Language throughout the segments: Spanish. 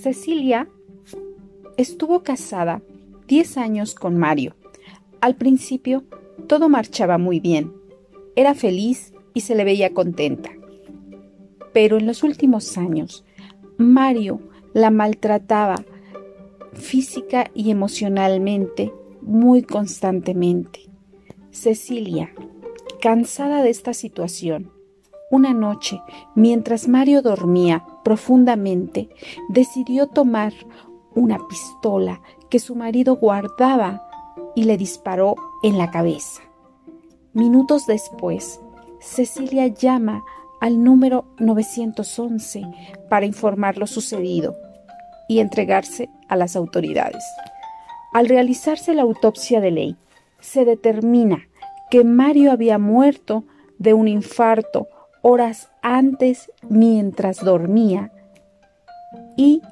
Cecilia estuvo casada 10 años con Mario. Al principio todo marchaba muy bien. Era feliz y se le veía contenta. Pero en los últimos años, Mario la maltrataba física y emocionalmente muy constantemente. Cecilia, cansada de esta situación, una noche, mientras Mario dormía profundamente, decidió tomar una pistola que su marido guardaba y le disparó en la cabeza. Minutos después, Cecilia llama al número 911 para informar lo sucedido y entregarse a las autoridades. Al realizarse la autopsia de ley, se determina que Mario había muerto de un infarto horas antes mientras dormía y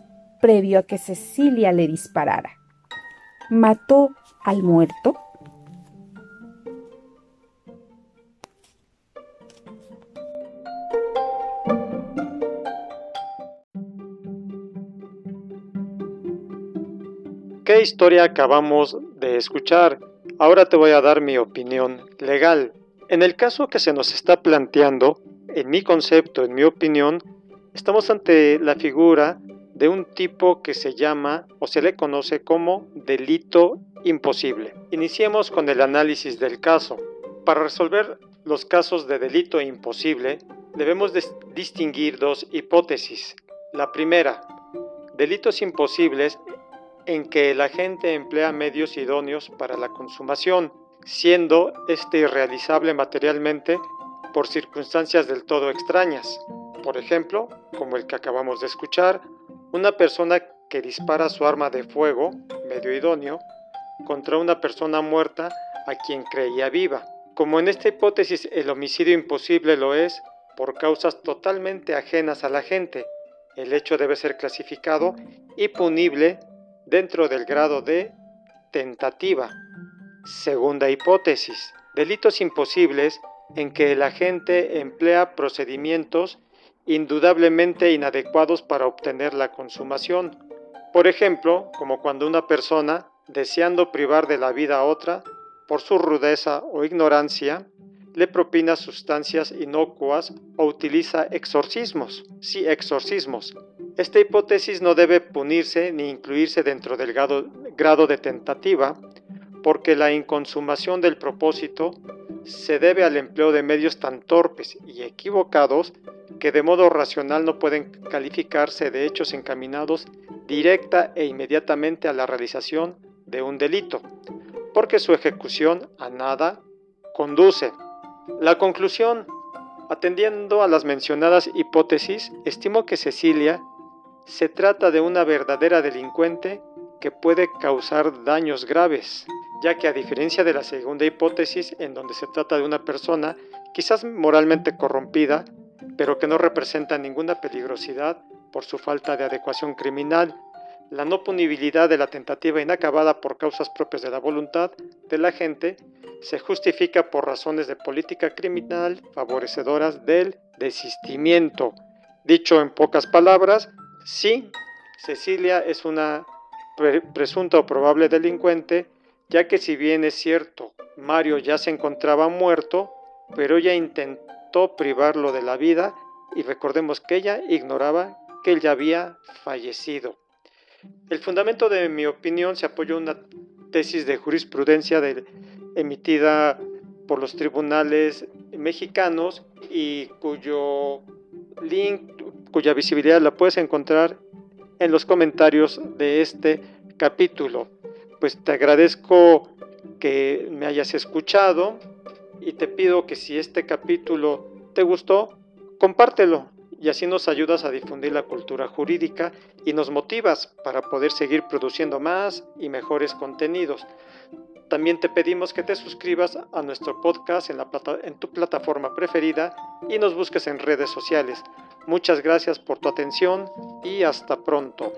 previo a que Cecilia le disparara. ¿Mató al muerto? ¿Qué historia acabamos de escuchar? Ahora te voy a dar mi opinión legal. En el caso que se nos está planteando, en mi concepto, en mi opinión, estamos ante la figura de un tipo que se llama o se le conoce como delito imposible. Iniciemos con el análisis del caso. Para resolver los casos de delito imposible, debemos distinguir dos hipótesis. La primera, delitos imposibles en que la gente emplea medios idóneos para la consumación, siendo este irrealizable materialmente por circunstancias del todo extrañas. Por ejemplo, como el que acabamos de escuchar, una persona que dispara su arma de fuego, medio idóneo, contra una persona muerta a quien creía viva. Como en esta hipótesis el homicidio imposible lo es por causas totalmente ajenas a la gente, el hecho debe ser clasificado y punible dentro del grado de tentativa. Segunda hipótesis, delitos imposibles en que el agente emplea procedimientos indudablemente inadecuados para obtener la consumación. Por ejemplo, como cuando una persona, deseando privar de la vida a otra, por su rudeza o ignorancia, le propina sustancias inocuas o utiliza exorcismos. Sí, exorcismos. Esta hipótesis no debe punirse ni incluirse dentro del grado, de tentativa, porque la inconsumación del propósito se debe al empleo de medios tan torpes y equivocados que de modo racional no pueden calificarse de hechos encaminados directa e inmediatamente a la realización de un delito, porque su ejecución a nada conduce. La conclusión, atendiendo a las mencionadas hipótesis, estimo que Cecilia se trata de una verdadera delincuente que puede causar daños graves ya que a diferencia de la segunda hipótesis, en donde se trata de una persona quizás moralmente corrompida, pero que no representa ninguna peligrosidad por su falta de adecuación criminal, la no punibilidad de la tentativa inacabada por causas propias de la voluntad de la gente se justifica por razones de política criminal favorecedoras del desistimiento. Dicho en pocas palabras, sí, Cecilia es una presunta o probable delincuente ya que si bien es cierto, Mario ya se encontraba muerto, pero ella intentó privarlo de la vida y recordemos que ella ignoraba que él ya había fallecido. El fundamento de mi opinión se apoyó en una tesis de jurisprudencia emitida por los tribunales mexicanos y cuyo link, cuya visibilidad la puedes encontrar en los comentarios de este capítulo pues te agradezco que me hayas escuchado y te pido que si este capítulo te gustó, compártelo y así nos ayudas a difundir la cultura jurídica y nos motivas para poder seguir produciendo más y mejores contenidos. También te pedimos que te suscribas a nuestro podcast en, tu plataforma preferida y nos busques en redes sociales. Muchas gracias por tu atención y hasta pronto.